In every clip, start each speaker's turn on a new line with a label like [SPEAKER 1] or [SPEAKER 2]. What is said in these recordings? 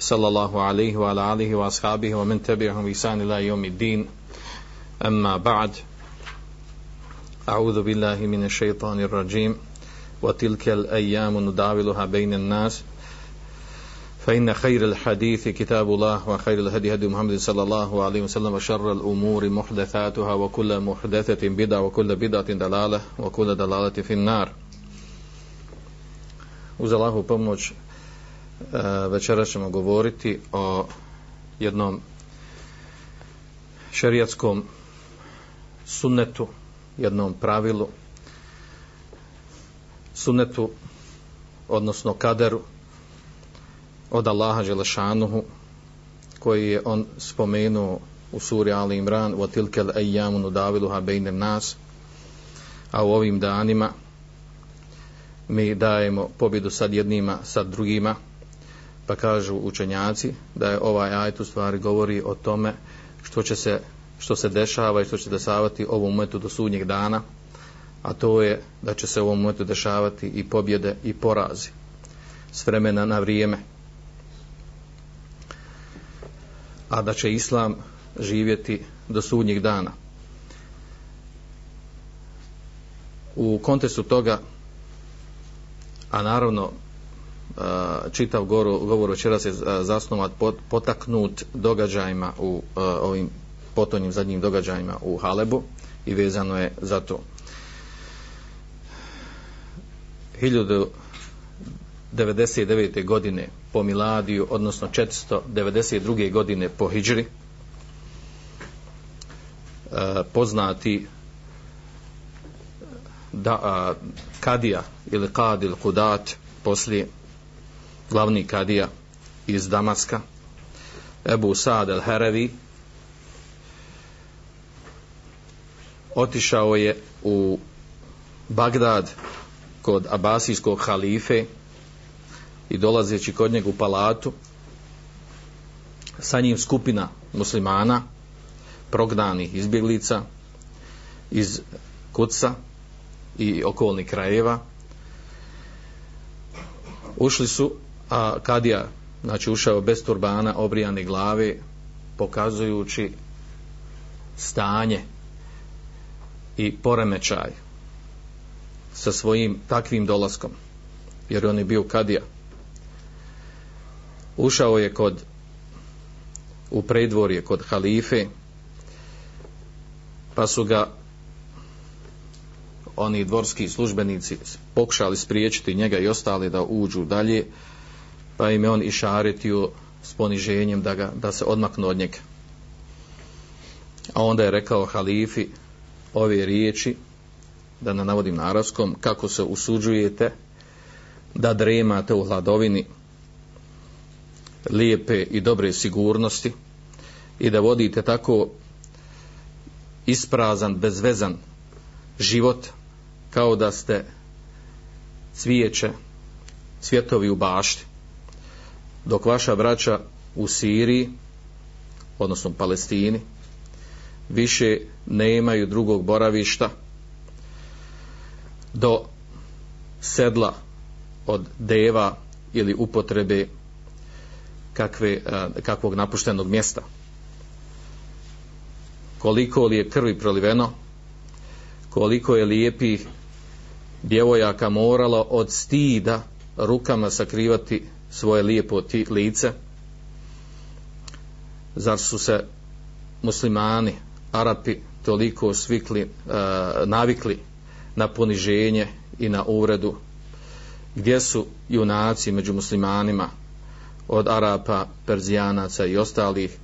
[SPEAKER 1] صلى الله عليه وعلى آله وأصحابه ومن تبعهم بإحسان إلى يوم الدين. أما بعد أعوذ بالله من الشيطان الرجيم. وتلك الأيام نداولها بين الناس. فإن خير الحديث كتاب الله وخير الهدي هدي محمد صلى الله عليه وسلم وشر الأمور محدثاتها وكل محدثة بدعة وكل بدعة دلالة وكل دلالة في النار. Uz Allahu pomoć E, večera ćemo govoriti o jednom šerijatskom sunnetu, jednom pravilu. Sunnetu odnosno kaderu od Allaha Želešanuhu koji je on spomenuo u suri Ali Imran wa tilkel ejjamu nudaviluha bejnem nas a u ovim danima mi dajemo pobjedu sad jednima sad drugima pa kažu učenjaci da je ovaj ajet u stvari govori o tome što će se što se dešava i što će dešavati ovom umetu do sudnjeg dana a to je da će se u ovom umetu dešavati i pobjede i porazi s vremena na vrijeme. A da će islam živjeti do sudnjeg dana. U kontestu toga a naravno čitav govor večera se zasnovat potaknut događajima u ovim potonjim zadnjim događajima u Halebu i vezano je za to 1099. godine po Miladiju, odnosno 492. godine po Hidžri, poznati da, a, Kadija ili Kadil Kudat poslije glavni Kadija iz Damaska Ebu Saad el Herevi otišao je u Bagdad kod abasijskog halife i dolazeći kod njega u palatu sa njim skupina muslimana prognanih izbjeglica iz Kuca i okolnih krajeva. Ušli su a Kadija znači ušao bez turbana obrijane glave pokazujući stanje i poremećaj sa svojim takvim dolaskom jer on je bio kadija. Ušao je kod u predvorje kod halife pa su ga oni dvorski službenici pokušali spriječiti njega i ostali da uđu dalje pa im je on išaretio s poniženjem da, ga, da se odmaknu od njega a onda je rekao halifi ove riječi da ne navodim na arabskom, kako se usuđujete da dremate u hladovini lijepe i dobre sigurnosti i da vodite tako isprazan, bezvezan život kao da ste cvijeće, svjetovi u bašti. Dok vaša braća u Siriji, odnosno u Palestini, više nemaju drugog boravišta, do sedla od deva ili upotrebe kakve, eh, kakvog napuštenog mjesta. Koliko li je krvi proliveno, koliko je lijepih djevojaka moralo od stida rukama sakrivati svoje lijepo ti lice, zar su se muslimani, Arapi toliko svikli, e, navikli na poniženje i na uvredu? Gdje su junaci među muslimanima? Od Arapa, Perzijanaca i ostalih.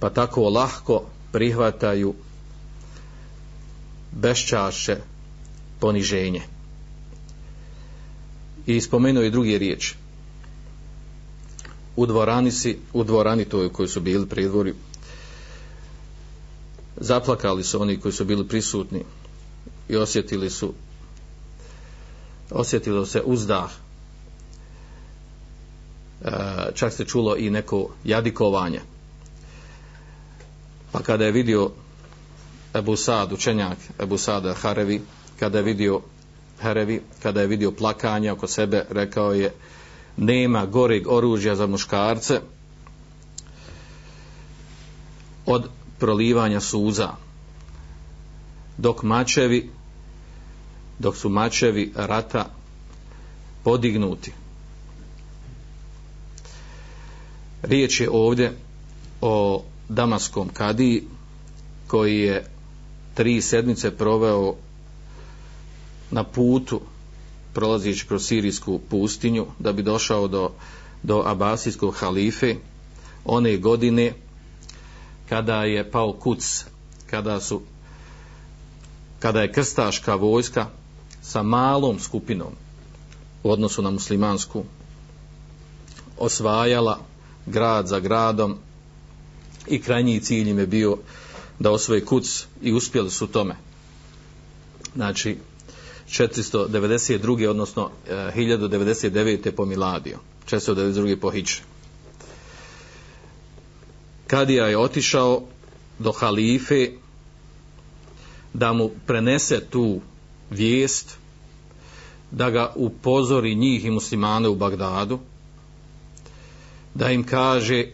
[SPEAKER 1] Pa tako lahko prihvataju bešćaše poniženje. I spomenuo je drugi riječ u dvorani si, u dvorani toj koji su bili pridvori, zaplakali su oni koji su bili prisutni i osjetili su osjetilo se uzdah. E, čak se čulo i neko jadikovanje. Pa kada je vidio Ebu Sad, učenjak Ebu Sada Harevi, kada je vidio Harevi, kada je vidio plakanje oko sebe, rekao je nema goreg oružja za muškarce od prolivanja suza. Dok mačevi dok su mačevi rata podignuti. Riječ je ovdje o damaskom kadiji koji je tri sedmice proveo na putu prolazići kroz sirijsku pustinju da bi došao do, do abasijskog halife one godine kada je pao kuc kada su kada je krstaška vojska sa malom skupinom u odnosu na muslimansku osvajala grad za gradom i krajnji cilj im je bio da osvoje kuc i uspjeli su tome. Znači, 492. odnosno eh, 1099. po Miladiju. 492. po Hiče. Kadija je otišao do halife da mu prenese tu vijest da ga upozori njih i muslimane u Bagdadu da im kaže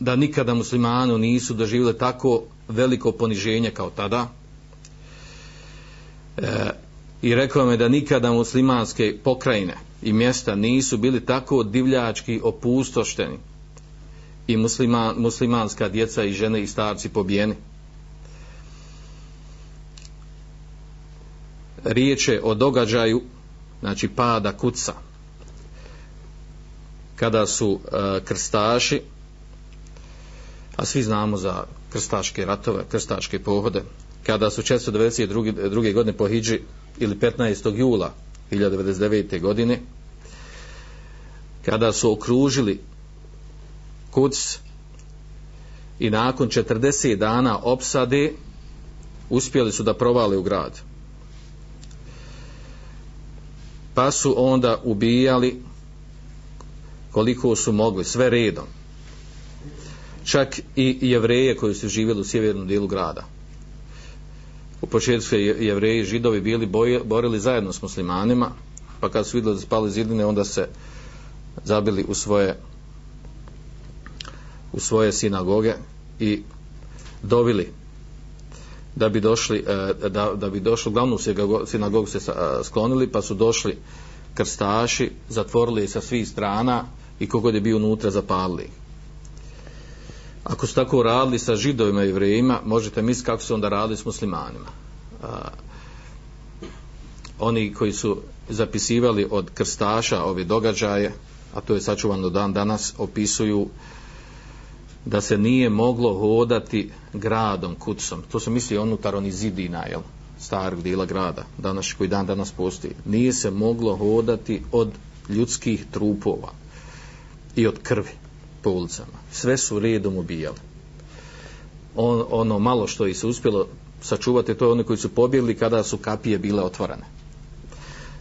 [SPEAKER 1] da nikada muslimanu nisu doživjeli tako veliko poniženje kao tada e, i rekao mi da nikada muslimanske pokrajine i mjesta nisu bili tako divljački opustošteni i musliman, muslimanska djeca i žene i starci pobijeni riječ je o događaju znači pada kuca kada su e, krstaši a svi znamo za krstaške ratove, krstaške pohode, kada su 492. godine po Hidži ili 15. jula 1099. godine, kada su okružili Kuc i nakon 40 dana opsade uspjeli su da provale u grad. Pa su onda ubijali koliko su mogli, sve redom čak i jevreje koji su živjeli u sjevernom dijelu grada. U početku je jevreji i židovi bili boje, borili zajedno s muslimanima, pa kad su vidjeli da spali zidine, onda se zabili u svoje u svoje sinagoge i dovili da bi došli e, da, da bi došli glavnu sinagogu se sklonili pa su došli krstaši zatvorili sa svih strana i kogod je bio unutra zapalili ako su tako radili sa židovima i vrejima, možete misliti kako su onda radili s muslimanima. A, oni koji su zapisivali od krstaša ove događaje, a to je sačuvano dan danas, opisuju da se nije moglo hodati gradom, kucom. To se misli unutar oni zidina, jel? starog dijela grada, danas, koji dan danas postoji. Nije se moglo hodati od ljudskih trupova i od krvi po ulicama. Sve su redom ubijali. On, ono malo što i se uspjelo sačuvati, to je oni koji su pobjegli kada su kapije bile otvorene.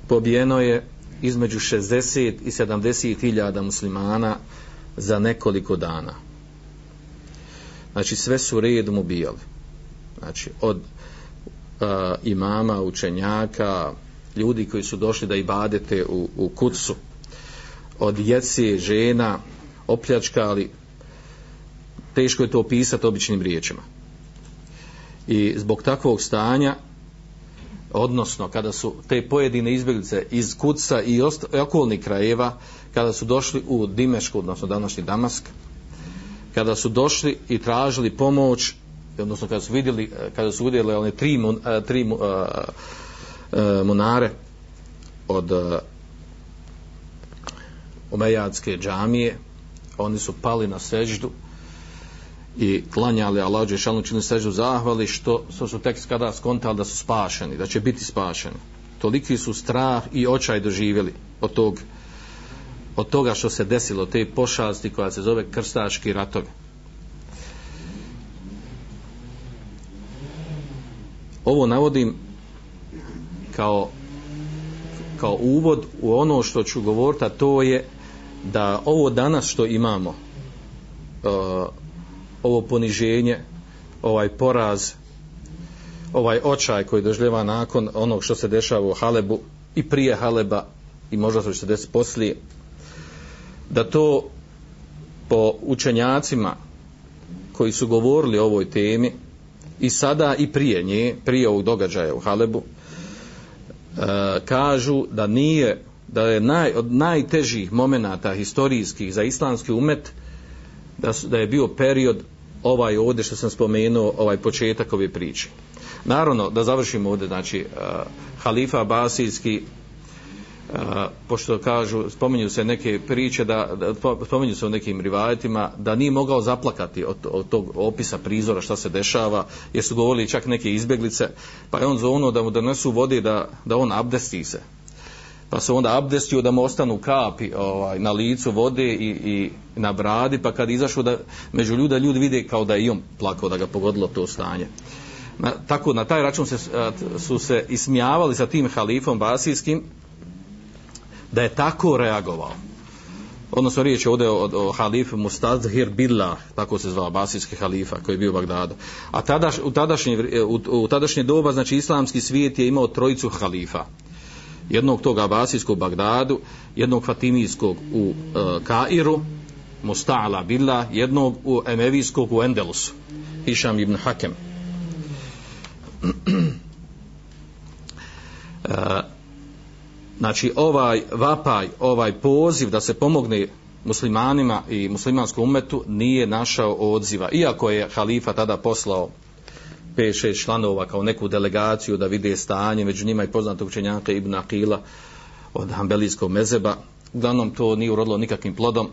[SPEAKER 1] Pobijeno je između 60 i 70 hiljada muslimana za nekoliko dana. Znači sve su redom ubijali. Znači od uh, imama, učenjaka, ljudi koji su došli da ibadete u, u kucu, od djece, žena, opljačkali teško je to opisati običnim riječima. I zbog takvog stanja odnosno kada su te pojedine izbjeglice iz Kuca i okolnih krajeva kada su došli u Dimešku odnosno današnji Damask kada su došli i tražili pomoć odnosno kada su vidjeli kada su vidjeli one tri, e, tri uh, uh, monare od uh, Omejadske džamije Pa oni su pali na seždu i klanjali Allah Đešanu čini seždu zahvali što, što su tek kada skontali da su spašeni, da će biti spašeni. Toliki su strah i očaj doživjeli od tog od toga što se desilo, te pošasti koja se zove krstaški ratovi. Ovo navodim kao kao uvod u ono što ću govoriti, a to je da ovo danas što imamo, uh, ovo poniženje, ovaj poraz, ovaj očaj koji doživljava nakon onog što se dešava u Halebu i prije Haleba i možda što će se desiti poslije, da to po učenjacima koji su govorili o ovoj temi i sada i prije nje, prije ovog događaja u Halebu, e, kažu da nije da je naj, od najtežih momenata historijskih za islamski umet da, su, da je bio period ovaj ovdje što sam spomenuo ovaj početak ove priče. Naravno da završimo ovdje znači uh, halifa Basijski uh, pošto kažu spominju se neke priče da, da spominju se u nekim rivajetima da nije mogao zaplakati od, od tog opisa prizora šta se dešava jer su govorili čak neke izbjeglice pa je on zvonuo da mu donesu vode da, da on abdesti se pa se onda abdestio da mu ostanu kapi ovaj, na licu vode i, i na bradi, pa kad izašao da među ljuda ljudi vide kao da je i on plakao da ga pogodilo to stanje. Na, tako na taj račun se, su se ismijavali sa tim halifom basijskim da je tako reagovao. Odnosno riječ je ovdje o, o halifu Mustazhir Billah, tako se zvao basijski halifa koji je bio u Bagdadu. A tadaš, u, tadašnje, u, u tadašnje doba, znači islamski svijet je imao trojicu halifa jednog tog abasijskog Bagdadu, jednog fatimijskog u e, Kairu, Musta'ala Billah, jednog u Emevijskog u Endelusu, Hišam ibn Hakem. e, znači ovaj vapaj, ovaj poziv da se pomogne muslimanima i muslimanskom umetu nije našao odziva. Iako je halifa tada poslao 5-6 članova kao neku delegaciju da vide stanje, među njima i poznatog učenjaka Ibn Akila od Hanbelijskog mezeba. Uglavnom to nije urodilo nikakvim plodom.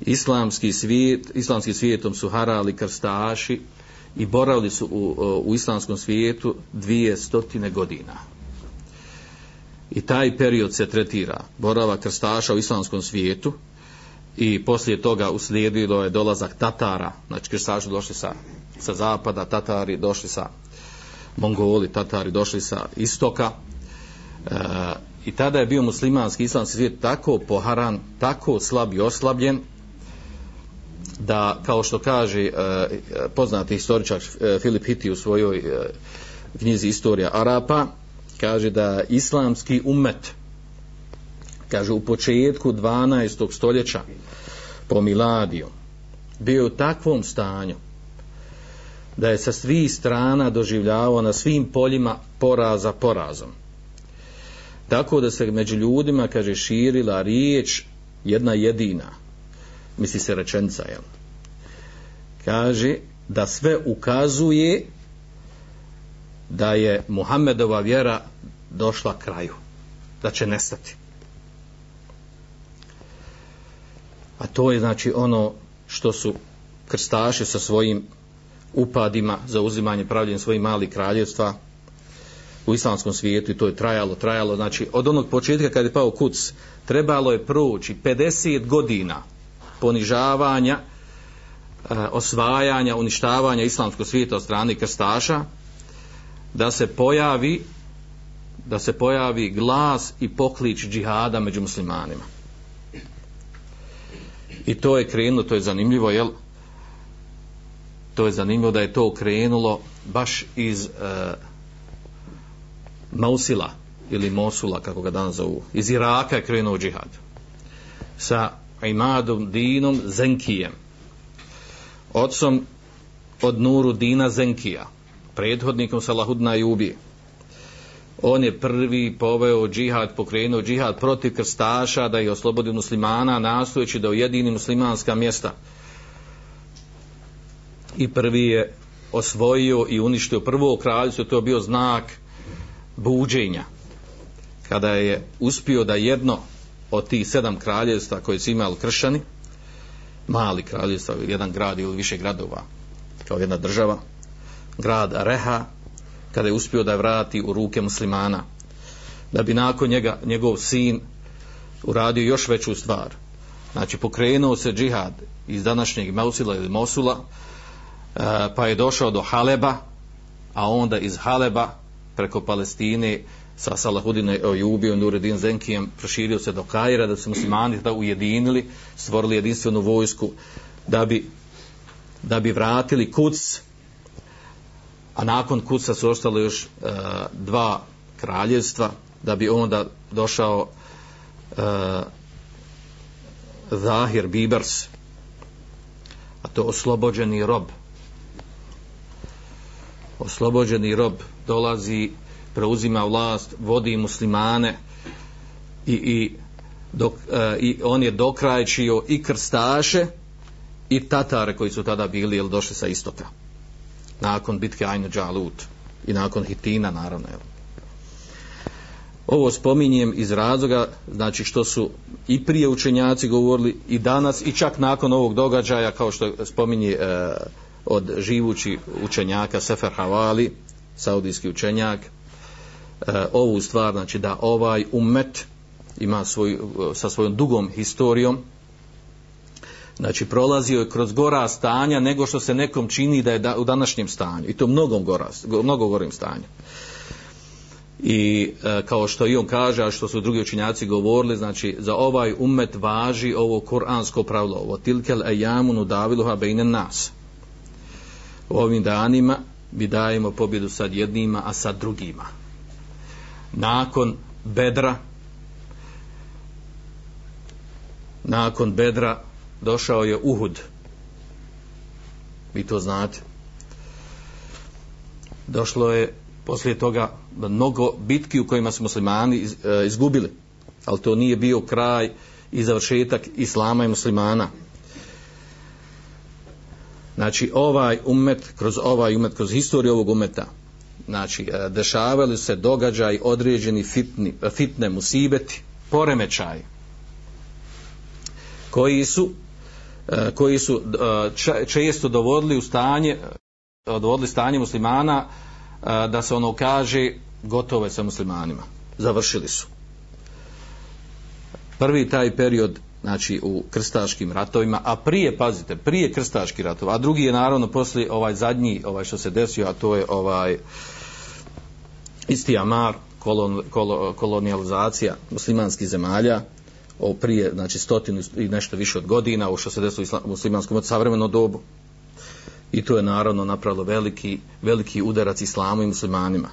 [SPEAKER 1] Islamski svijet, islamski svijetom su harali krstaši i boravili su u, u islamskom svijetu dvije stotine godina. I taj period se tretira borava krstaša u islamskom svijetu i poslije toga uslijedilo je dolazak Tatara, znači krstaši došli sa sa zapada, Tatari došli sa Mongoli, Tatari došli sa istoka e, i tada je bio muslimanski islamski svijet tako poharan, tako slab i oslabljen da, kao što kaže e, poznati historičar e, Filip Hiti u svojoj e, knjizi Istorija Arapa, kaže da islamski umet kaže u početku 12. stoljeća po Miladiju bio u takvom stanju da je sa svih strana doživljavao na svim poljima poraza porazom. Tako da se među ljudima, kaže, širila riječ jedna jedina, misli se rečenca, jel? Kaže da sve ukazuje da je Muhammedova vjera došla kraju, da će nestati. A to je znači ono što su krstaši sa svojim upadima za uzimanje pravljenja svojih malih kraljevstva u islamskom svijetu i to je trajalo, trajalo, znači od onog početka kad je pao kuc, trebalo je proći 50 godina ponižavanja, e, osvajanja, uništavanja islamskog svijeta od strane krstaša, da se pojavi da se pojavi glas i poklič džihada među muslimanima. I to je krenulo, to je zanimljivo, jel? To je zanimljivo da je to krenulo baš iz e, Mausila ili Mosula, kako ga danas zovu. Iz Iraka je krenuo džihad. Sa Imadom Dinom Zenkijem. Otcom od Nuru Dina Zenkija. Prethodnikom Salahudna Jubi. On je prvi poveo džihad, pokrenuo džihad protiv krstaša da je oslobodi muslimana, nastojeći da ujedini muslimanska mjesta i prvi je osvojio i uništio prvo kraljevstvo, to je bio znak buđenja. Kada je uspio da jedno od tih sedam kraljevstva koje su imali kršani, mali kraljevstva, jedan grad ili više gradova, kao jedna država, grad Reha, kada je uspio da je vrati u ruke muslimana, da bi nakon njega, njegov sin uradio još veću stvar, znači pokrenuo se džihad iz današnjeg Mausila ili Mosula, E, pa je došao do Haleba, a onda iz Haleba preko Palestine sa Salahudine e, Ojubijom, Nuredin Zenkijem, proširio se do Kajra, da se muslimani da ujedinili, stvorili jedinstvenu vojsku, da bi, da bi vratili kuc, a nakon kuca su ostale još e, dva kraljevstva, da bi onda došao e, Zahir Bibers, a to oslobođeni rob. Oslobođeni rob dolazi preuzima vlast, vodi muslimane i, i, dok, e, i on je dokrajčio i krstaše i tatare koji su tada bili ili došli sa istoka nakon bitke Ajnu Džalut i nakon Hitina naravno jel. ovo spominjem iz razloga znači što su i prije učenjaci govorili i danas i čak nakon ovog događaja kao što spominje e, od živući učenjaka Sefer Havali saudijski učenjak e, ovu stvar, znači da ovaj umet ima svoj, e, sa svojom dugom historijom, znači prolazio je kroz gora stanja nego što se nekom čini da je da, u današnjem stanju. I to mnogom gora, mnogo gorim stanju. I e, kao što i on kaže, a što su drugi učinjaci govorili, znači za ovaj umet važi ovo kuransko pravilo, ovo tilkel ejamunu daviluha bejne nas. U ovim danima mi dajemo pobjedu sad jednima, a sad drugima. Nakon bedra nakon bedra došao je Uhud. Vi to znate. Došlo je poslije toga mnogo bitki u kojima su muslimani e, izgubili ali to nije bio kraj i završetak islama i muslimana znači ovaj umet kroz ovaj umet kroz historiju ovog umeta znači e, dešavali se događaj određeni fitni, e, fitne musibeti poremećaj koji su e, koji su često dovodili u stanje dovodili stanje muslimana da se ono kaže gotove sa muslimanima. Završili su. Prvi taj period znači u krstaškim ratovima, a prije, pazite, prije krstaških ratova, a drugi je naravno posli ovaj zadnji, ovaj što se desio, a to je ovaj isti Amar, kolon, kol, kolonializacija muslimanskih zemalja, o prije, znači stotinu i nešto više od godina, o što se desilo u muslimanskom od savremeno dobu. I to je naravno napravilo veliki, veliki udarac islamu i muslimanima.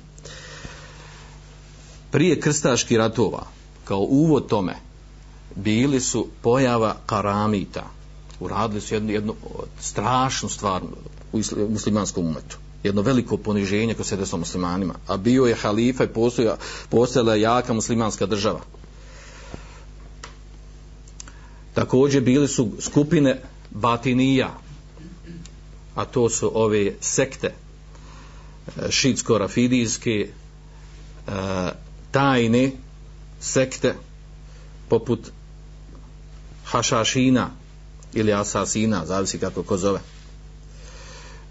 [SPEAKER 1] Prije krstaških ratova, kao uvod tome, bili su pojava karamita. Uradili su jednu, jednu strašnu stvar u muslimanskom umetu. Jedno veliko poniženje koje se desilo muslimanima. A bio je halifa i postoja, postojala jaka muslimanska država. Također bili su skupine batinija, a to su ove sekte e, šitsko-rafidijske e, tajne sekte poput hašašina ili asasina, zavisi kako ko zove.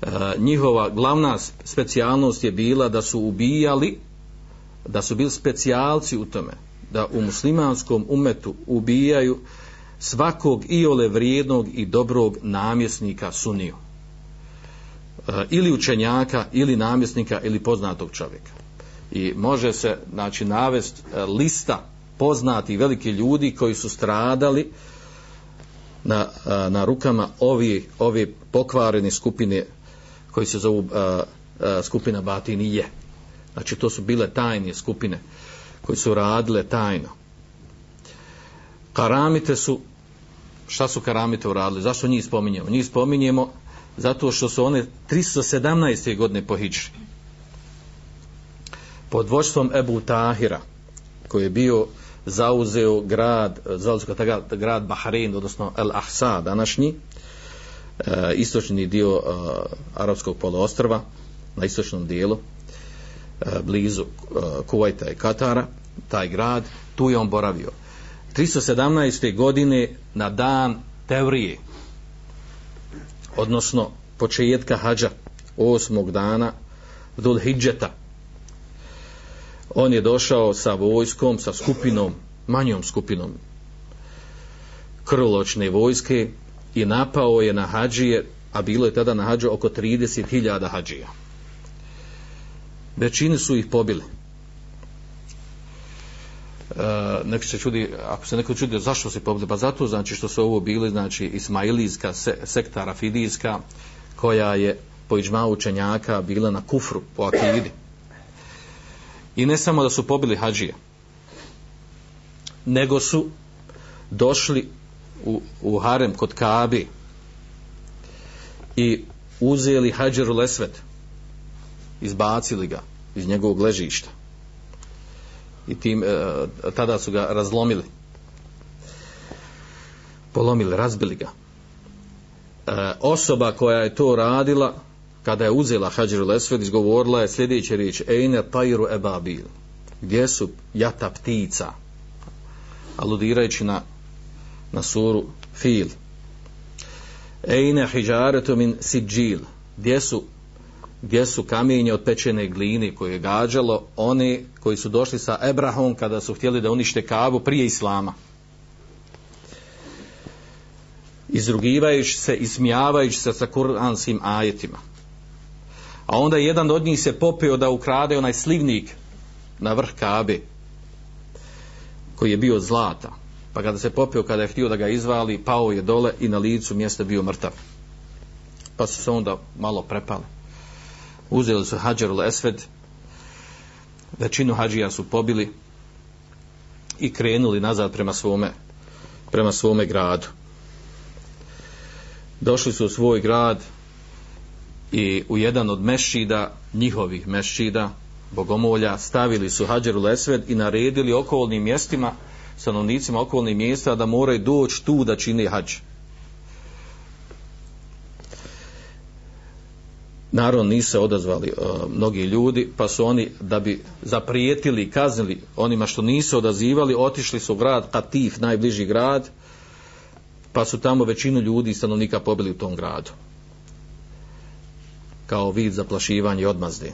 [SPEAKER 1] E, njihova glavna specijalnost je bila da su ubijali, da su bili specijalci u tome, da u muslimanskom umetu ubijaju svakog iole vrijednog i dobrog namjesnika suniju. E, ili učenjaka, ili namjesnika, ili poznatog čovjeka. I može se znači, navest e, lista poznati veliki ljudi koji su stradali na, na rukama ovi, ovi pokvareni skupine koji se zovu a, a, skupina Batinije. Znači to su bile tajne skupine koji su radile tajno. Karamite su, šta su karamite uradili? Zašto njih spominjemo? Njih spominjemo zato što su one 317. godine po Hidži. Pod vođstvom Ebu Tahira, koji je bio zauzeo grad, zauzeo grad, grad Bahrein, odnosno El Ahsa današnji, e, istočni dio e, arapskog poloostrva, na istočnom dijelu, e, blizu e, Kuvajta i Katara, taj grad, tu je on boravio. 317. godine na dan Tevrije, odnosno početka hađa, osmog dana Dhul Hidžeta, on je došao sa vojskom, sa skupinom, manjom skupinom, krločne vojske i napao je na hađije, a bilo je tada na hađu oko 30.000 hađija. Većini su ih pobili. E, neko se čudi, ako se neko čudi zašto se pobili, pa zato znači što su ovo bili znači Ismailijska se, sekta Rafidijska koja je po iđma učenjaka bila na kufru po akidi. I ne samo da su pobili hađije, nego su došli u, u harem kod Kabi i uzeli hađeru lesvet izbacili ga iz njegovog ležišta. I tim, e, tada su ga razlomili polomili, razbili ga. E, osoba koja je to radila kada je uzela hađeru lesvet izgovorila je sljedeće riječ ejne tajru ebabil gdje su jata ptica? Aludirajući na na suru fil. Ejne hijaretu min siđil gdje su gdje su kamenje od pečene gline koje je gađalo oni koji su došli sa Ebrahom kada su htjeli da unište kavu prije Islama. Izrugivajući se ismijavajući se sa kuranskim ajetima a onda jedan od njih se popeo da ukrade onaj slivnik na vrh kabe koji je bio zlata. Pa kada se popeo, kada je htio da ga izvali pao je dole i na licu mjesta bio mrtav. Pa su se onda malo prepali uzeli su Hadžarul esved većinu hađija su pobili i krenuli nazad prema svome prema svome gradu. Došli su u svoj grad i u jedan od mešida, njihovih mešida, bogomolja stavili su Hadžerul esved i naredili okolnim mjestima stanovnicima okolnih mjesta da moraju doći tu da čini hađ. Naravno nisu se odazvali uh, mnogi ljudi, pa su oni da bi zaprijetili i kaznili onima što nisu odazivali, otišli su u grad Katif, najbliži grad, pa su tamo većinu ljudi i stanovnika pobili u tom gradu. Kao vid zaplašivanja i odmazde.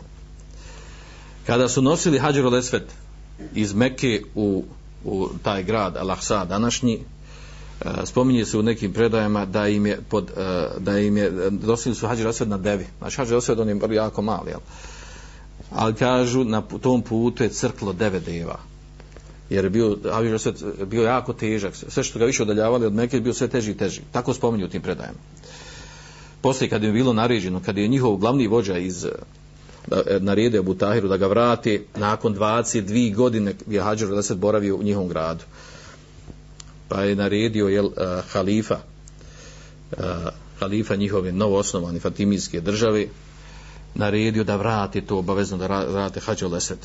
[SPEAKER 1] Kada su nosili Hadžirul Esvet iz Mekke u u taj grad Al-Ahsa današnji e, spominje se u nekim predajama da im je pod, e, da im je nosili su Hadžer Esved na devi. Znači Hadžer Esved on je vrlo jako mali jel? ali kažu na tom putu je crklo devet deva. Jer je bio, hađi rasved e, bio jako težak. Sve što ga više udaljavali od Mekke bio sve teži i teži. Tako spominju u tim predajama poslije kad je bilo naređeno kad je njihov glavni vođa iz eh, eh, naredio Abu Tahiru da ga vrati nakon 22 godine je Hadžar se boravio u njihovom gradu. Pa je naredio jel, uh, halifa uh, halifa njihove novoosnovane fatimijske države naredio da vrati to obavezno da vrate Hadžar Lesed.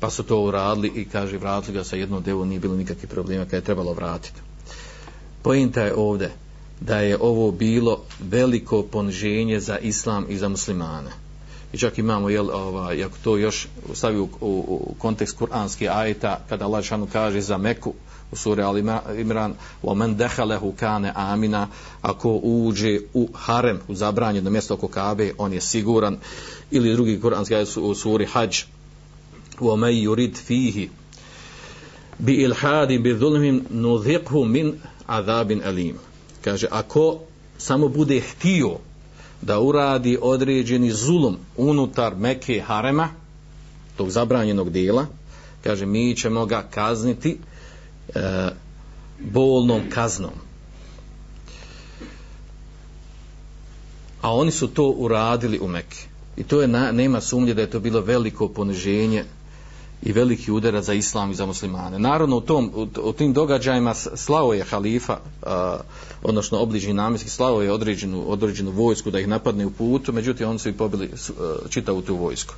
[SPEAKER 1] Pa su to uradili i kaže vratili ga sa jednom devu nije bilo nikakvih problema kada je trebalo vratiti. Pojenta je ovdje da je ovo bilo veliko poniženje za islam i za muslimane. I čak imamo jel ovaj ako to još stavi u, u, u kontekst kuranski ajeta kada Allah šanu kaže za Meku u suri Al Imran wa man dakhalahu kana amina ako uđe u harem u zabranjeno mjesto oko Kabe on je siguran. Ili drugi kuranski ajet u suri Hadž wa يُرِدْ yurid fihi bi ilhadi bi zulmin nudhiqhu min azabin alim kaže ako samo bude htio da uradi određeni zulum unutar meke harema, tog zabranjenog dijela, kaže mi ćemo ga kazniti e, bolnom kaznom. A oni su to uradili u Mekke. I to je na, nema sumnje da je to bilo veliko poniženje i veliki udarac za islam i za muslimane. Naravno u tom u, u tim događajima slao je halifa a, odnosno obližnji namjeski, slao je određenu određenu vojsku da ih napadne u putu, međutim oni su i pobili čitavu tu vojsku.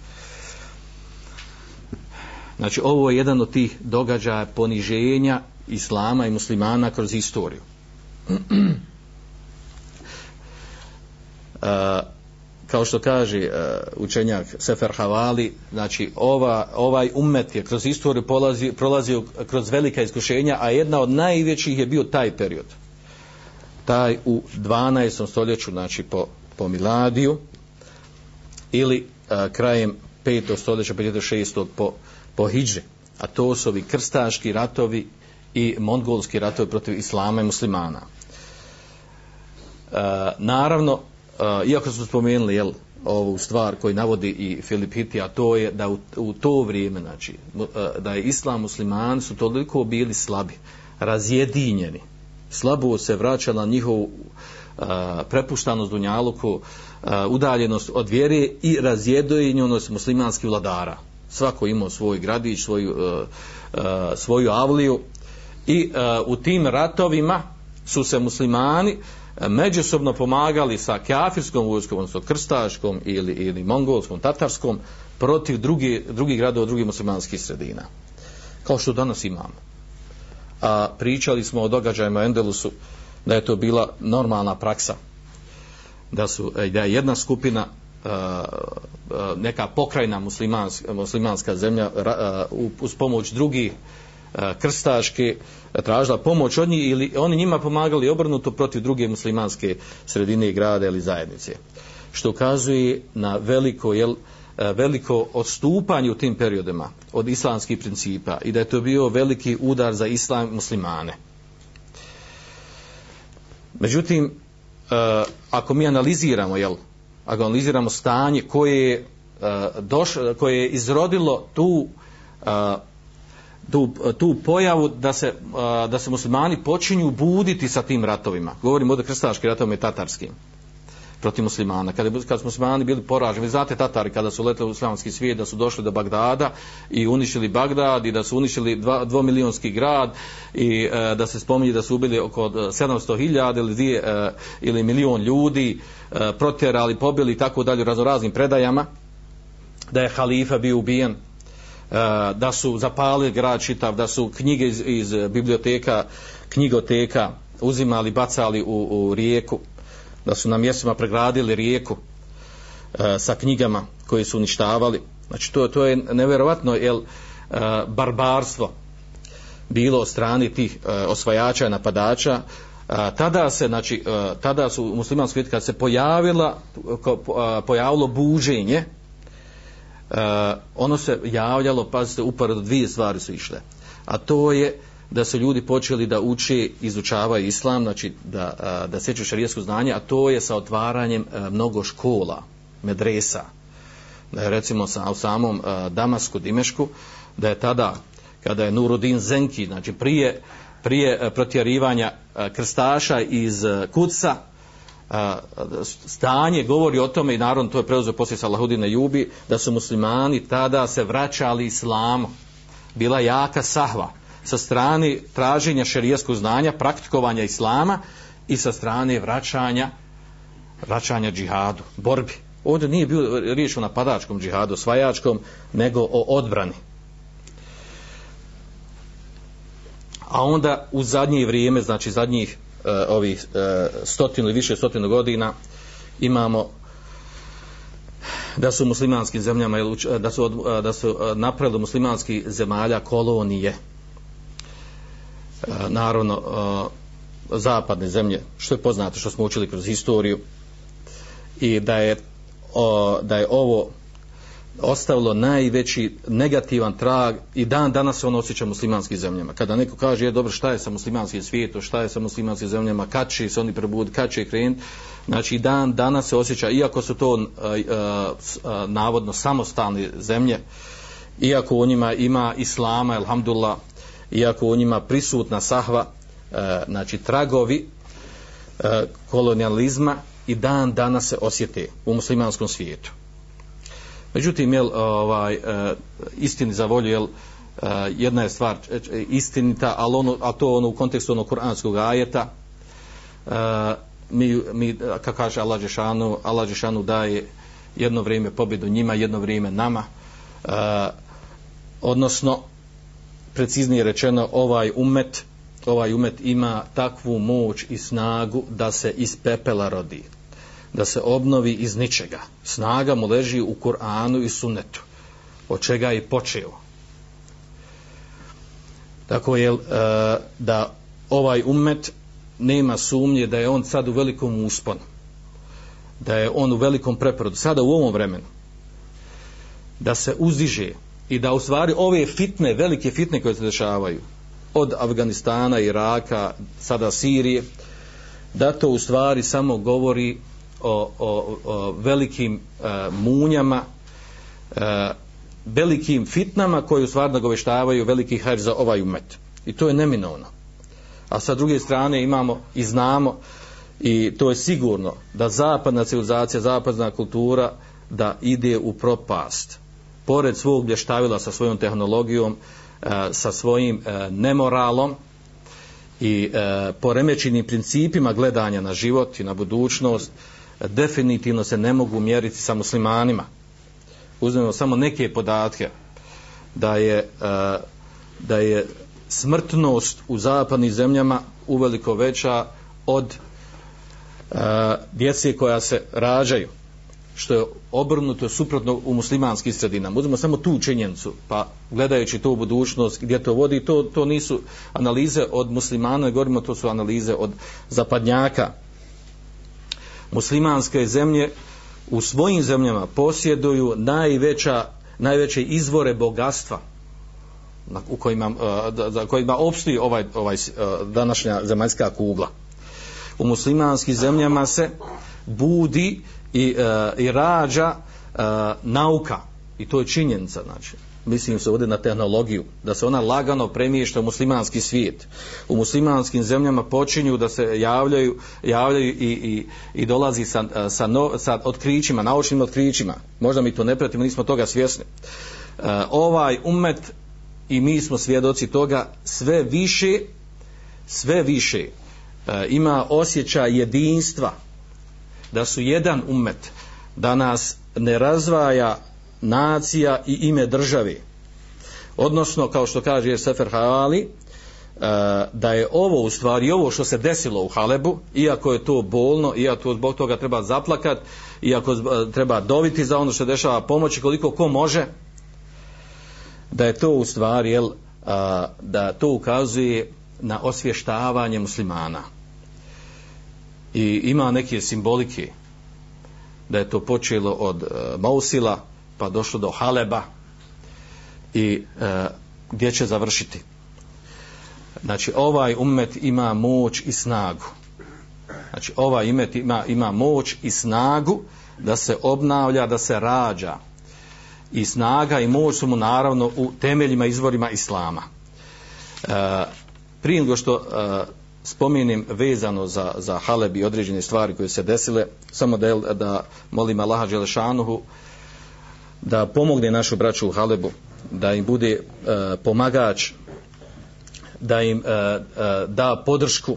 [SPEAKER 1] Znači ovo je jedan od tih događaja poniženja islama i muslimana kroz istoriju. a, kao što kaže uh, učenjak Sefer Havali, znači ova, ovaj umet je kroz istoriju prolazi, prolazio kroz velika iskušenja, a jedna od najvećih je bio taj period. Taj u 12. stoljeću, znači po, po Miladiju, ili uh, krajem 5. stoljeća, 56. po, po Hidži. A to su ovi krstaški ratovi i mongolski ratovi protiv islama i muslimana. E, naravno, Eh, iako smo spomenuli jel, ovu stvar koju navodi i Filip Hiti, a to je da u, u to vrijeme, znači, eh, da je islam muslimani su toliko bili slabi, razjedinjeni, slabo se vraćala njihovu eh, prepuštanost dunjaluku, uh, udaljenost od vjere i razjedinjenost muslimanskih vladara. Svako imao svoj gradić, svoju, svoju avliju i u tim ratovima su se muslimani međusobno pomagali sa kafirskom vojskom, odnosno krstaškom ili, ili mongolskom, tatarskom, protiv drugi, drugih gradova, drugih muslimanskih sredina. Kao što danas imamo a pričali smo o događajima Endelusu da je to bila normalna praksa da su e, da je jedna skupina e, e, neka pokrajna muslimanska, muslimanska zemlja uz pomoć drugih krstaške tražila pomoć od njih ili oni njima pomagali obrnuto protiv druge muslimanske sredine i grada ili zajednice što ukazuje na veliko jel, e, veliko odstupanje u tim periodima od islamskih principa i da je to bio veliki udar za islam muslimane. Međutim, e, ako mi analiziramo, jel, ako analiziramo stanje koje je, doš, koje je izrodilo tu, e, tu, tu pojavu da se, da se muslimani počinju buditi sa tim ratovima. Govorimo o krstaškim ratovima i tatarskim protiv muslimana. Kada, kad su muslimani bili poraženi, vi znate Tatari kada su leteli u islamski svijet, da su došli do Bagdada i uništili Bagdad i da su uništili dva, dvomilionski grad i e, da se spominje da su ubili oko e, 700.000 ili, dvije, e, ili milion ljudi, e, protjerali, pobili i tako dalje u raznoraznim predajama, da je halifa bio ubijen, E, da su zapali grad čitav, da su knjige iz, iz biblioteka, knjigoteka uzimali, bacali u, u rijeku, da su na mjestima pregradili rijeku e, sa knjigama koje su uništavali. Znači to, to je nevjerovatno jel, e, barbarstvo bilo od strani tih e, osvajača i napadača. A, tada se, znači, a, tada su muslimanski svijet kad se pojavila, ko, a, pojavilo buženje, Eh, ono se javljalo, pazite, uporedo dvije stvari su išle. A to je da su ljudi počeli da uče, izučavaju islam, znači da, eh, da seću šarijesko znanje, a to je sa otvaranjem eh, mnogo škola, medresa. Da je recimo sa, u samom Damasku, Dimešku, da je tada, kada je Nurudin Zenki, znači prije, prije protjerivanja krstaša iz Kuca, stanje govori o tome i naravno to je preuzeo poslije Salahudina Jubi, da su muslimani tada se vraćali islamu. Bila jaka sahva sa strane traženja šerijskog znanja, praktikovanja islama i sa strane vraćanja vraćanja džihadu, borbi. Ovdje nije bilo riječ o napadačkom džihadu, svajačkom, nego o odbrani. A onda u zadnje vrijeme, znači zadnjih uh, ovih uh, stotinu ili više stotinu godina, imamo da su muslimanskim zemljama e, da su, da su napravili muslimanskih zemalja kolonije. Naravno zapadne zemlje što je poznato što smo učili kroz historiju i da je o, da je ovo ostavilo najveći negativan trag i dan danas se on osjeća muslimanskim zemljama. Kada neko kaže, je dobro, šta je sa muslimanskim svijetom, šta je sa muslimanskim zemljama, kad će se oni probuditi, kad će krenuti, znači dan danas se osjeća, iako su to uh, uh, navodno samostalne zemlje, iako u njima ima islama, alhamdulillah, iako u njima prisutna sahva, e, znači tragovi e, kolonializma i dan danas se osjete u muslimanskom svijetu. Međutim, jel, ovaj, e, istini za volju, jel, e, jedna je stvar e, istinita, ali ono, a to ono u kontekstu onog kuranskog ajeta, mi, mi kako kaže Allah Žešanu, Allah Žešanu daje jedno vrijeme pobjedu njima, jedno vrijeme nama, odnosno, preciznije rečeno ovaj umet ovaj umet ima takvu moć i snagu da se iz pepela rodi da se obnovi iz ničega. Snaga mu leži u Kur'anu i sunnetu od čega je počeo. Tako je e, da ovaj umet nema sumnje da je on sad u velikom usponu da je on u velikom preporodu. Sada u ovom vremenu da se uziže i da u stvari ove fitne, velike fitne koje se dešavaju, od Afganistana, Iraka, sada Sirije, da to u stvari samo govori o, o, o velikim e, munjama, e, velikim fitnama koji u stvari nagoveštavaju veliki hajr za ovaj umet. I to je neminovno. A sa druge strane imamo i znamo i to je sigurno da zapadna civilizacija, zapadna kultura da ide u propast. Pored svog blještavila sa svojom tehnologijom, e, sa svojim e, nemoralom, i e, poremećenim principima gledanja na život i na budućnost definitivno se ne mogu mjeriti sa muslimanima. Uzmemo samo neke podatke da je, e, da je smrtnost u zapadnim zemljama uveliko veća od e, djece koja se rađaju što je obrnuto suprotno u muslimanskim sredinama. Uzmemo samo tu činjenicu, pa gledajući to u budućnost, gdje to vodi, to, to nisu analize od muslimana, govorimo to su analize od zapadnjaka. Muslimanske zemlje u svojim zemljama posjeduju najveća, najveće izvore bogatstva u kojima, eh, za kojima opstoji ovaj, ovaj eh, današnja zemaljska kugla. U muslimanskim zemljama se budi i, uh, i rađa uh, nauka i to je činjenica znači mislim se ovdje na tehnologiju da se ona lagano premiješta u muslimanski svijet. U muslimanskim zemljama počinju da se javljaju javljaju i, i, i dolazi sa, sa, no, sa otkrićima naučnim otkrićima. Možda mi to ne pratimo nismo toga svjesni. E, ovaj umet i mi smo svjedoci toga sve više sve više e, ima osjećaj jedinstva da su jedan umet da nas ne razvaja nacija i ime države. Odnosno kao što kaže Sefer Havali e, da je ovo u stvari ovo što se desilo u Halebu iako je to bolno iako zbog toga treba zaplakat iako e, treba dobiti za ono što dešava pomoći koliko ko može da je to u stvari jel, e, da to ukazuje na osvještavanje muslimana. I ima neke simbolike da je to počelo od Mausila pa došlo do Haleba i e, gdje će završiti. Znači ovaj umet ima moć i snagu. Znači ovaj umet ima, ima moć i snagu da se obnavlja, da se rađa. I snaga i moć su mu naravno u temeljima izvorima Islama. E, prije nego što e, spomenim vezano za, za Haleb i određene stvari koje se desile, samo da, da molim Allaha Đelešanuhu da pomogne našu braću u Halebu, da im bude e, pomagač, da im e, e, da podršku,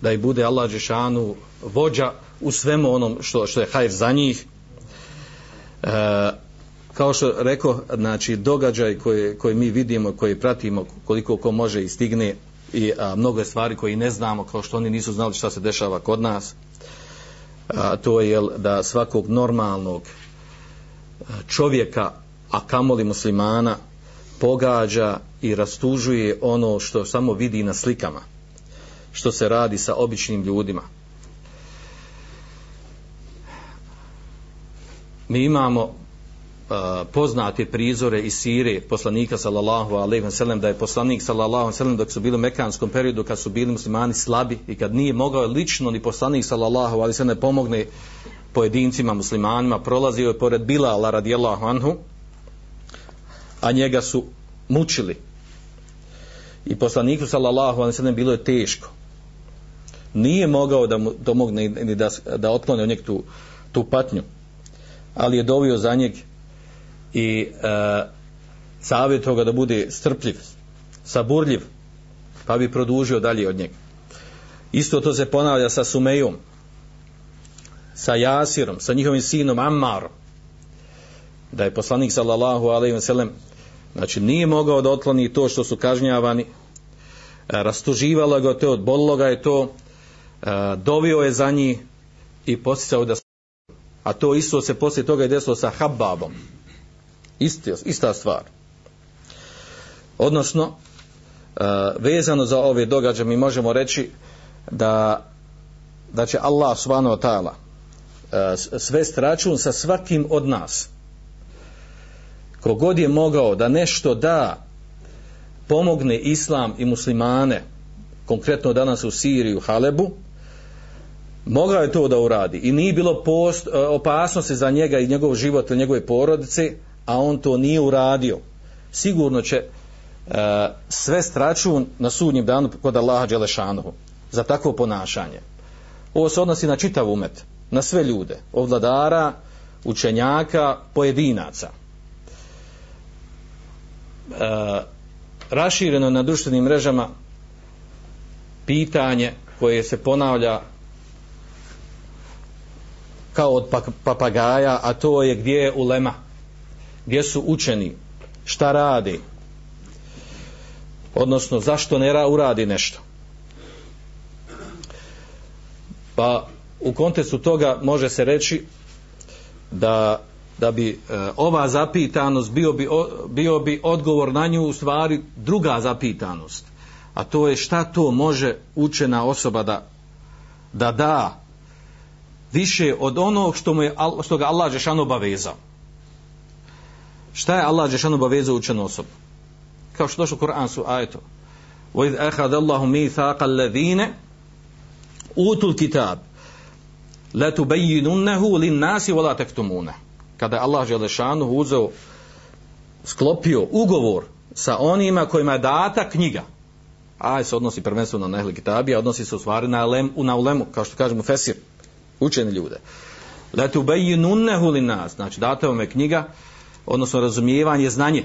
[SPEAKER 1] da im bude Allah Žešanu vođa u svemu onom što, što je hajr za njih. E, kao što rekao, znači događaj koje, koje mi vidimo, koje pratimo, koliko ko može i stigne, i a, mnogo stvari koje ne znamo kao što oni nisu znali šta se dešava kod nas a, to je da svakog normalnog čovjeka a kamoli muslimana pogađa i rastužuje ono što samo vidi na slikama što se radi sa običnim ljudima. Mi imamo poznate prizore iz Sire poslanika sallallahu alejhi ve sellem da je poslanik sallallahu alejhi ve sellem dok su bili u mekanskom periodu kad su bili muslimani slabi i kad nije mogao lično ni poslanik sallallahu alejhi ve sellem pomogne pojedincima muslimanima prolazio je pored Bilala radijallahu anhu a njega su mučili. I poslaniku sallallahu alejhi ve sellem bilo je teško. Nije mogao da mu domogne ni da, da otklone od njeg tu, tu patnju ali je dovio za njeg i e, savjetovao ga da bude strpljiv, saburljiv, pa bi produžio dalje od njega. Isto to se ponavlja sa Sumejom, sa Jasirom, sa njihovim sinom Ammarom, da je poslanik sallallahu alaihi ve sellem znači nije mogao da otkloni to što su kažnjavani, e, rastuživalo ga to, odbolilo ga je to, e, dovio je za njih i posticao da a to isto se poslije toga je desilo sa Hababom, Isti, ista stvar. Odnosno, e, vezano za ove događaje mi možemo reći da, da će Allah subhanahu wa ta'ala svest račun sa svakim od nas. Kogod je mogao da nešto da pomogne islam i muslimane konkretno danas u Siriju, Halebu mogao je to da uradi. I nije bilo post, opasnosti za njega i njegov život i njegove porodice a on to nije uradio. Sigurno će e, sve stračun na sudnjem danu kod Allaha Đelešanohu za takvo ponašanje. Ovo se odnosi na čitav umet na sve ljude ovladara, učenjaka pojedinaca E, rašireno na društvenim mrežama pitanje koje se ponavlja kao od papagaja, a to je gdje je ulema, gdje su učeni, šta radi, odnosno zašto ne uradi nešto. Pa u kontekstu toga može se reći da, da bi e, ova zapitanost bio bi, o, bio bi odgovor na nju u stvari druga zapitanost. A to je šta to može učena osoba da da da više od onog što, mu je, što ga Allah Žešan obavezao. Šta je Allah Žešan obavezao učenu osobu? Kao što došlo u Kur'an su ajetu. وَإِذْ أَخَذَ اللَّهُ مِيثَاقَ الَّذِينَ أُوتُوا الْكِتَابِ لَتُبَيِّنُنَّهُ لِلنَّاسِ وَلَا تَكْتُمُونَ Kada je Allah Žešan uzeo sklopio ugovor sa onima kojima je data knjiga aj se odnosi prvenstveno na ehli kitabija odnosi se u stvari na, lem, na ulemu kao što kažemo fesir učeni ljude. La tu bayinunnahu linas, znači date vam je knjiga, odnosno razumijevanje, znanje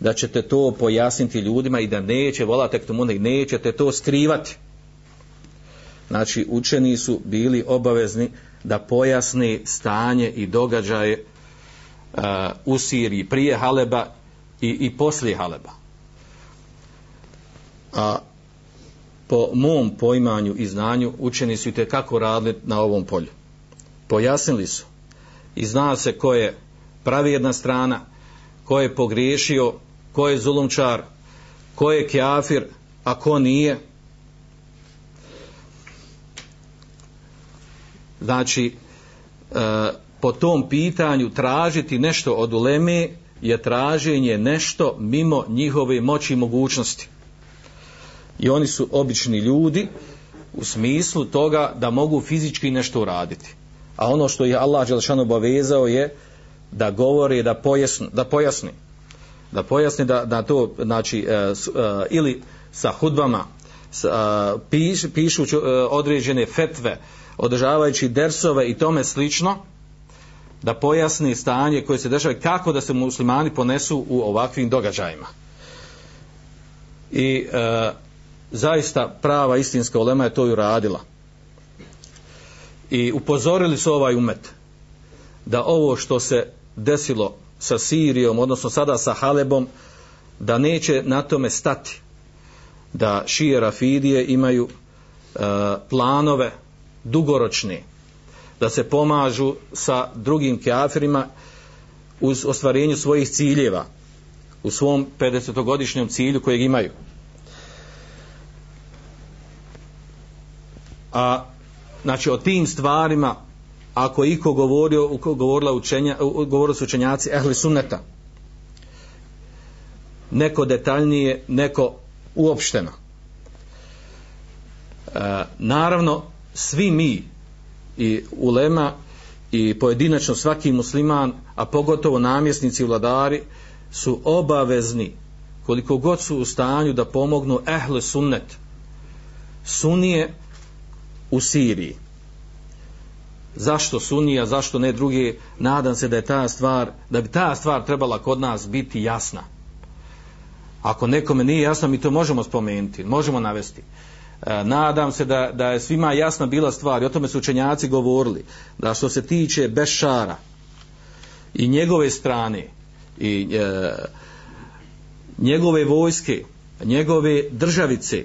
[SPEAKER 1] da ćete to pojasniti ljudima i da neće volate k tomu, nećete to skrivati. Znači, učeni su bili obavezni da pojasni stanje i događaje uh, u Siriji prije Haleba i, i poslije Haleba. A po mom poimanju i znanju učeni su i kako radili na ovom polju. Pojasnili su i zna se ko je pravi jedna strana, ko je pogriješio, ko je zulumčar, ko je kjafir, a ko nije. Znači, e, po tom pitanju tražiti nešto od uleme je traženje nešto mimo njihove moći i mogućnosti i oni su obični ljudi u smislu toga da mogu fizički nešto uraditi. A ono što je Allah Đelšan obavezao je da govori, da pojasni, da pojasni, da pojasni da, da to, znači, uh, e, ili sa hudbama uh, piš, pišu e, određene fetve, održavajući dersove i tome slično, da pojasni stanje koje se dešava kako da se muslimani ponesu u ovakvim događajima. I e, zaista prava istinska olema je to i uradila. I upozorili su ovaj umet da ovo što se desilo sa Sirijom, odnosno sada sa Halebom, da neće na tome stati. Da šije Rafidije imaju e, planove dugoročne, da se pomažu sa drugim keafirima uz ostvarenju svojih ciljeva u svom 50-godišnjem cilju kojeg imaju. a znači o tim stvarima ako je iko govorio govorila učenja govorili su učenjaci ehli sunneta neko detaljnije neko uopšteno e, naravno svi mi i ulema i pojedinačno svaki musliman a pogotovo namjesnici i vladari su obavezni koliko god su u stanju da pomognu ehle sunnet sunije u Siriji. Zašto Sunija, zašto ne drugi Nadam se da je ta stvar, da bi ta stvar trebala kod nas biti jasna. Ako nekome nije jasno, mi to možemo spomenuti, možemo navesti. E, nadam se da, da je svima jasna bila stvar, i o tome su učenjaci govorili, da što se tiče Bešara i njegove strane i e, njegove vojske, njegove državice,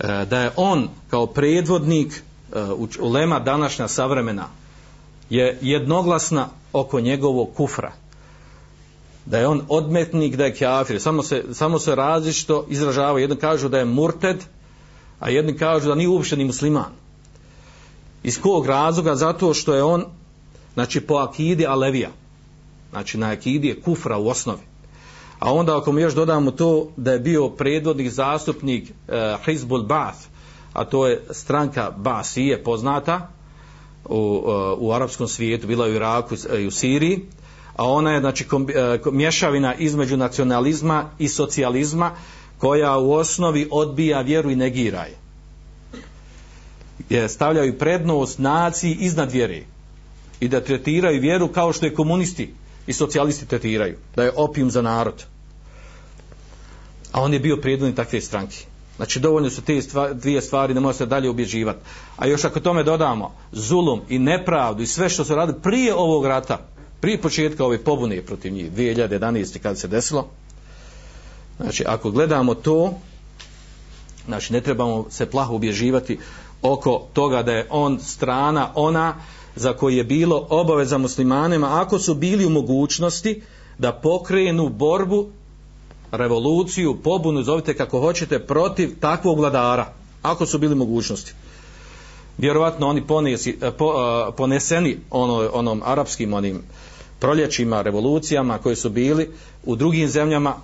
[SPEAKER 1] E, da je on kao predvodnik e, ulema današnja savremena je jednoglasna oko njegovog kufra da je on odmetnik da je kafir. samo se, samo se različito izražava jedan kažu da je murted a jedni kažu da nije uopšte ni musliman. Iz kog razloga? Zato što je on znači po akidi alevija. Znači na akidi je kufra u osnovi. A onda ako mi još dodamo to da je bio predvodnik zastupnik e, Hizbul Ba'ath, a to je stranka Basije poznata u, eh, u arapskom svijetu, bila je u Iraku eh, i u Siriji, a ona je znači kombi, e, mješavina između nacionalizma i socijalizma koja u osnovi odbija vjeru i negira je. je stavljaju prednost naciji iznad vjere i da tretiraju vjeru kao što je komunisti i socijalisti tretiraju, da je opijum za narod. A on je bio prijedvodnik takve stranke. Znači dovoljno su te stvari, dvije stvari, ne može se dalje ubježivati. A još ako tome dodamo zulum i nepravdu i sve što su radili prije ovog rata, prije početka ove pobune protiv njih, 2011. kada se desilo, znači ako gledamo to, znači ne trebamo se plaho ubježivati oko toga da je on strana, ona za koju je bilo obaveza muslimanima, ako su bili u mogućnosti da pokrenu borbu revoluciju, pobunu, zovite kako hoćete, protiv takvog vladara, ako su bili mogućnosti. Vjerovatno oni ponesi, po, poneseni ono, onom arapskim onim proljećima, revolucijama koje su bili u drugim zemljama,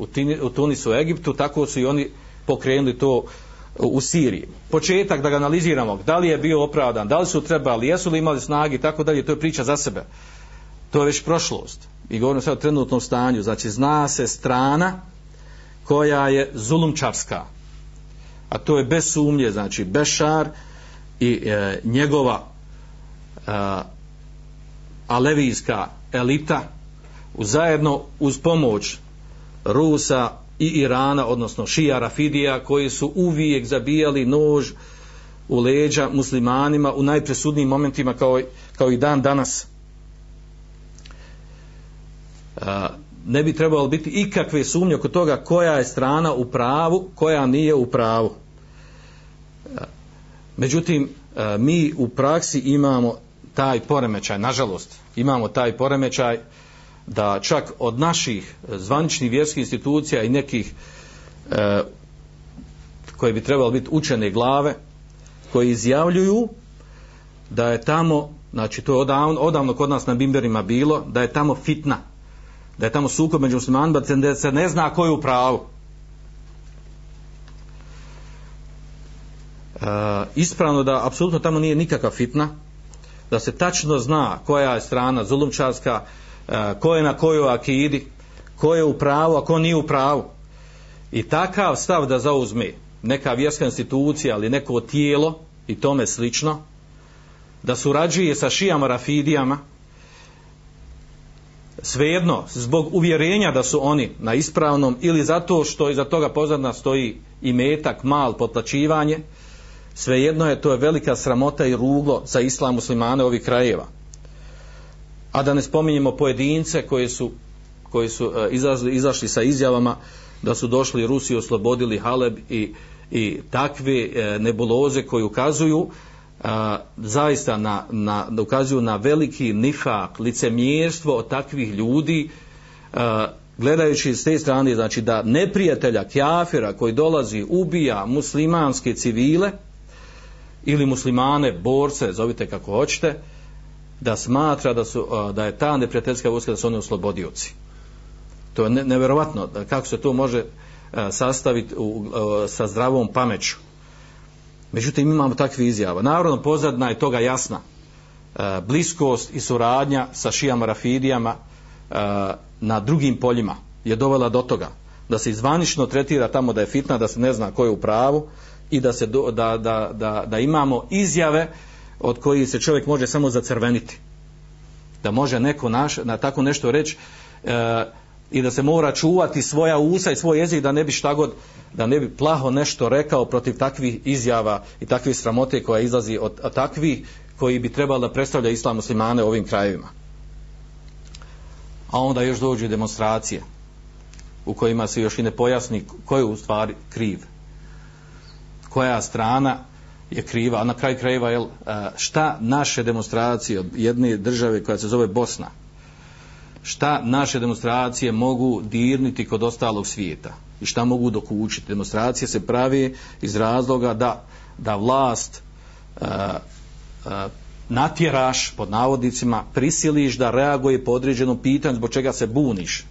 [SPEAKER 1] u, Tini, u Tunisu, u Egiptu, tako su i oni pokrenuli to u Siriji. Početak da ga analiziramo, da li je bio opravdan, da li su trebali, jesu li imali snagi, tako dalje, to je priča za sebe. To je već prošlost i govorimo sad o trenutnom stanju, znači zna se strana koja je zulumčarska, a to je bez sumnje, znači Bešar i e, njegova e, alevijska elita u zajedno uz pomoć Rusa i Irana, odnosno Šija Rafidija, koji su uvijek zabijali nož u leđa muslimanima u najpresudnijim momentima kao, kao i dan danas ne bi trebalo biti ikakve sumnje oko toga koja je strana u pravu, koja nije u pravu. Međutim, mi u praksi imamo taj poremećaj, nažalost, imamo taj poremećaj da čak od naših eh, zvaničnih vjerskih institucija i nekih e, koje bi trebalo biti učene glave, koji izjavljuju da je tamo, znači to je odavno, odavno kod nas na bimberima bilo, da je tamo fitna, da je tamo sukob među muslimanima, da se ne zna ko je u pravu. E, ispravno da apsolutno tamo nije nikakva fitna, da se tačno zna koja je strana zulumčarska, ko je na kojoj akidi, ko je u pravu, a ko nije u pravu. I takav stav da zauzme neka vjerska institucija ali neko tijelo i tome slično, da surađuje sa šijama rafidijama, svejedno zbog uvjerenja da su oni na ispravnom ili zato što iza toga pozadna stoji i metak, mal, potlačivanje, svejedno je to je velika sramota i ruglo za islam muslimane ovih krajeva. A da ne spominjemo pojedince koji su, koji su e, izašli, izašli sa izjavama da su došli Rusi oslobodili Haleb i, i takve e, nebuloze koji ukazuju a, zaista na, na, da ukazuju na veliki nifak, licemjerstvo od takvih ljudi, a, gledajući s te strane, znači da neprijatelja, kjafira koji dolazi, ubija muslimanske civile ili muslimane, borce, zovite kako hoćete, da smatra da, su, da je ta neprijateljska vojska da su oni oslobodioci. To je nevjerovatno neverovatno, kako se to može sastaviti u, sa zdravom pameću. Međutim, imamo takve izjava. Naravno, pozadna je toga jasna. Bliskost i suradnja sa šijama rafidijama na drugim poljima je dovela do toga da se izvanično tretira tamo da je fitna, da se ne zna ko je u pravu i da, se do, da, da, da, da imamo izjave od kojih se čovjek može samo zacrveniti. Da može neko naš, na tako nešto reći e, i da se mora čuvati svoja usa i svoj jezik da ne bi šta god da ne bi plaho nešto rekao protiv takvih izjava i takvih sramote koja izlazi od takvih koji bi trebali da predstavlja islam muslimane ovim krajevima. A onda još dođu demonstracije u kojima se još i ne pojasni ko je u stvari kriv. Koja strana je kriva, a na kraj krajeva jel, šta naše demonstracije od jedne države koja se zove Bosna, šta naše demonstracije mogu dirniti kod ostalog svijeta i šta mogu dokučiti. Demonstracije se pravi iz razloga da, da vlast uh, uh, natjeraš pod navodnicima, prisiliš da reaguje po određenom pitanju zbog čega se buniš.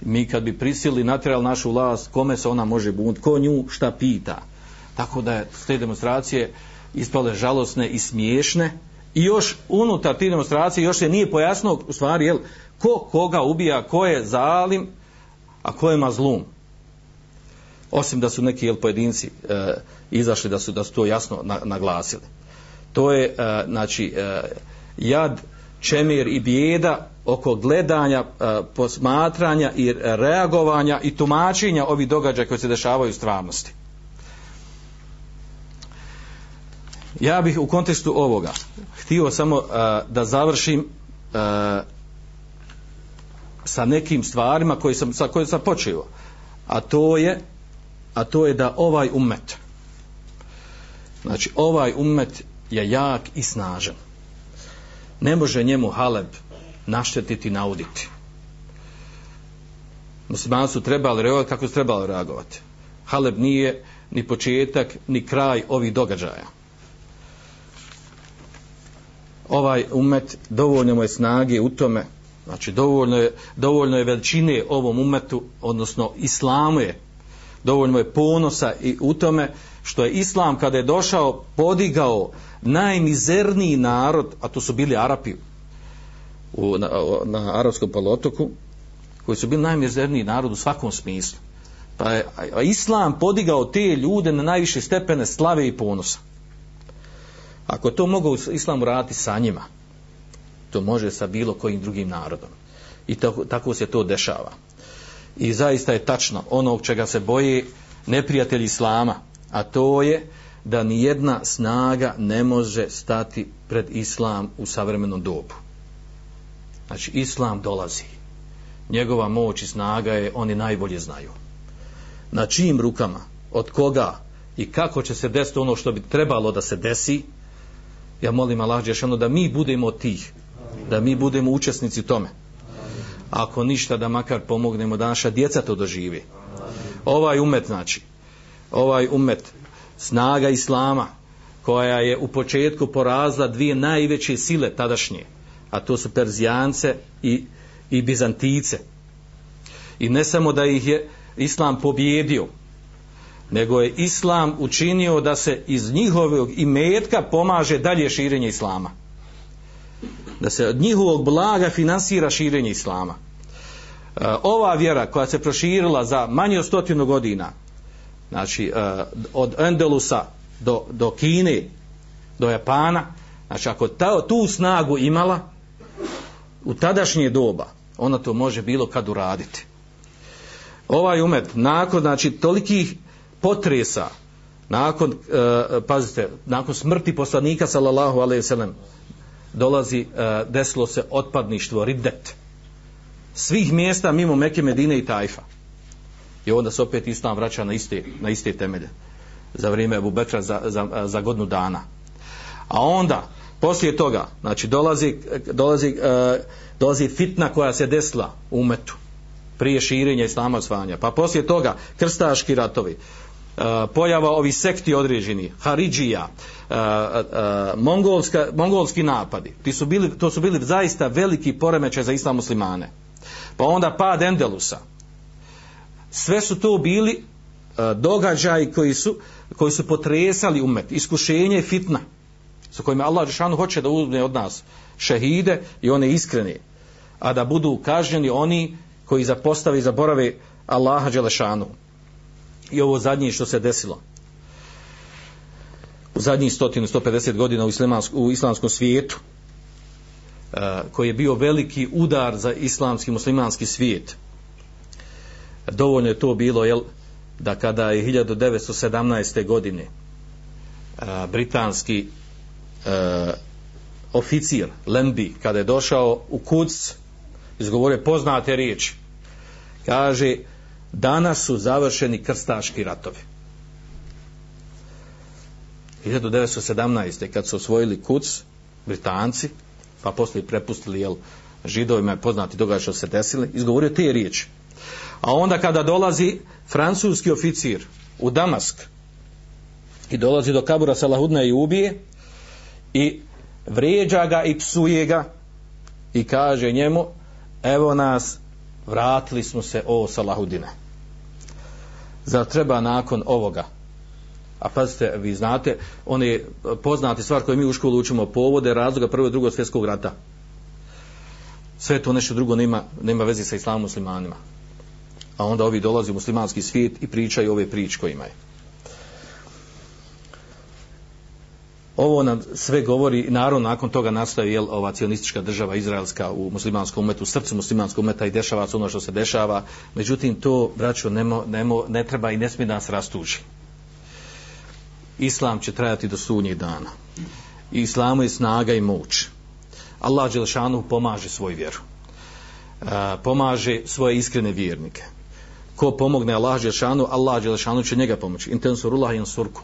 [SPEAKER 1] mi kad bi prisili natjerali našu vlast kome se ona može buniti ko nju šta pita tako da je te demonstracije ispale žalosne i smiješne. I još unutar te demonstracije još se nije pojasno u stvari jel, ko koga ubija ko je zalim a ko je mazlum. Osim da su neki jel, pojedinci e, izašli da su, da su to jasno na, naglasili. To je e, znači e, jad čemir i bijeda oko gledanja, e, posmatranja i reagovanja i tumačenja ovih događaja koji se dešavaju u stvarnosti. Ja bih u kontekstu ovoga htio samo uh, da završim uh, sa nekim stvarima koji sam, sa koje sam počeo. A to je a to je da ovaj ummet znači ovaj ummet je jak i snažan ne može njemu Haleb naštetiti, nauditi. Muslimani su trebali reagovati kako su trebali reagovati. Haleb nije ni početak, ni kraj ovih događaja. Ovaj umet dovoljno mu je snage u tome, znači dovoljno je, dovoljno je veličine ovom umetu, odnosno islamu je, dovoljno je ponosa i u tome što je islam kada je došao podigao najmizerniji narod, a to su bili Arapi u, na, na arapskom polotoku, koji su bili najmizerniji narod u svakom smislu. Pa je a Islam podigao te ljude na najviše stepene slave i ponosa. Ako to mogu Islam raditi sa njima, to može sa bilo kojim drugim narodom. I tako, tako se to dešava. I zaista je tačno ono čega se boje neprijatelji Islama, a to je da ni jedna snaga ne može stati pred islam u savremenom dobu. Znači, islam dolazi. Njegova moć i snaga je, oni najbolje znaju. Na čijim rukama, od koga i kako će se desiti ono što bi trebalo da se desi, ja molim Allah Đešanu da mi budemo tih, da mi budemo učesnici tome. Ako ništa, da makar pomognemo da naša djeca to doživi. Ovaj umet, znači, ovaj umet snaga islama koja je u početku porazla dvije najveće sile tadašnje a to su Perzijance i, i Bizantice i ne samo da ih je islam pobjedio nego je islam učinio da se iz njihovog imetka pomaže dalje širenje islama. Da se od njihovog blaga finansira širenje islama. E, ova vjera koja se proširila za manje od stotinu godina znači e, od Endelusa do, do Kine do Japana znači ako ta, tu snagu imala u tadašnje doba ona to može bilo kad uraditi. Ovaj umet nakon znači tolikih potresa nakon e, pazite nakon smrti poslanika sallallahu alejhi ve sellem dolazi e, desilo se otpadništvo riddet svih mjesta mimo Mekke Medine i Tajfa i onda se opet islam vraća na iste, na iste temelje za vrijeme Abu Bekra za, za, za godinu dana. A onda poslije toga znači dolazi, dolazi, e, dolazi fitna koja se desila u umetu prije širenja islama osvanja pa poslije toga krstaški ratovi. Uh, Eh, pojava ovih sekti određeni, Haridžija, eh, eh, mongolska, mongolski napadi, ti su bili, to su bili zaista veliki poremećaj za islam muslimane. Pa onda pad Endelusa, sve su to bili događaji koji su, koji su potresali umet, iskušenje i fitna, sa kojima Allah Žešanu hoće da uzme od nas šehide i one iskrene, a da budu kažnjeni oni koji zapostavi i zaborave Allaha Đelešanu. I ovo zadnje što se desilo u zadnjih 100-150 godina u, u islamskom svijetu, e, koji je bio veliki udar za islamski muslimanski svijet, dovoljno je to bilo jel, da kada je 1917. godine a, britanski a, oficir Lembi kada je došao u Kuc izgovorio poznate riječi kaže danas su završeni krstaški ratovi 1917. kad su osvojili Kuc Britanci pa poslije prepustili jel, židovima poznati događaj što se desili izgovorio te riječi A onda kada dolazi francuski oficir u Damask i dolazi do Kabura Salahudna i ubije i vređa ga i psuje ga i kaže njemu evo nas vratili smo se o Salahudine. Zar treba nakon ovoga a pazite, vi znate, one poznate stvar koje mi u školu učimo povode razloga prvog i drugog svjetskog rata. Sve to nešto drugo nema, nema veze sa islamom muslimanima. A onda ovi dolazi u muslimanski svijet i pričaju ove priče koje imaju. Ovo nam sve govori, naravno nakon toga nastaje jel, ova cionistička država izraelska u muslimanskom umetu, u srcu muslimanskog umeta i dešava se ono što se dešava. Međutim, to, braćo, nemo, nemo, ne treba i ne smije nas rastuži. Islam će trajati do sunnjih dana. I islamu je snaga i moć. Allah Đelšanu pomaže svoju vjeru. E, pomaže svoje iskrene vjernike. Ko pomogne Allah Đelšanu, Allah Đelšanu će njega pomoći. Intensurullah i surku.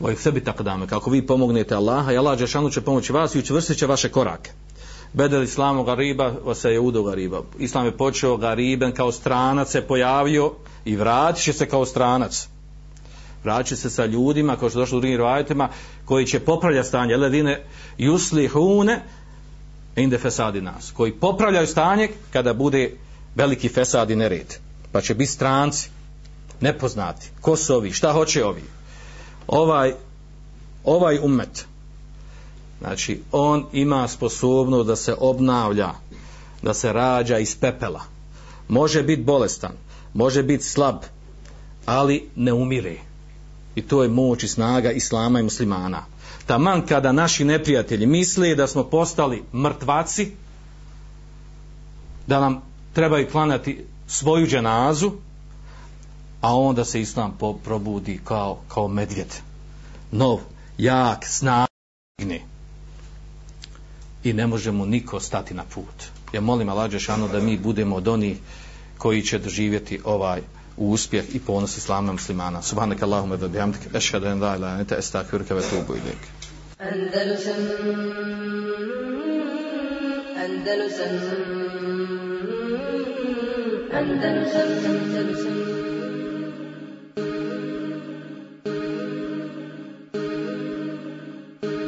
[SPEAKER 1] Vaj sebi Ako. Kako vi pomognete Allaha, i Allah Đelšanu će pomoći vas i učvrstit će vaše korake. Bedel islamu gariba, se je udo gariba. Islam je počeo gariben kao stranac, se pojavio i vratit će se kao stranac. Vraća se sa ljudima kao što došlo u drugim rivajetima koji će popravljati stanje. Ledine yuslihune inde fesadi nas. Koji popravljaju stanje kada bude veliki fesad i nered. Pa će biti stranci nepoznati. Ko su ovi? Šta hoće ovi? Ovaj ovaj umet znači on ima sposobnost da se obnavlja da se rađa iz pepela može biti bolestan može biti slab ali ne umire I to je moć i snaga islama i muslimana. Taman kada naši neprijatelji misle da smo postali mrtvaci, da nam trebaju klanati svoju dženazu, a onda se islam probudi kao, kao medvjed. Nov, jak, snagne. I ne možemo niko stati na put. Ja molim Allah da mi budemo od onih koji će doživjeti ovaj uspjeh i ponos islama muslimana. Subhanak Allahumma da bihamdik, ešhadu an la ilaha illa anta ve tubu ilik. ilaik.
[SPEAKER 2] Andalusam Andalusam Andalusam Andalusam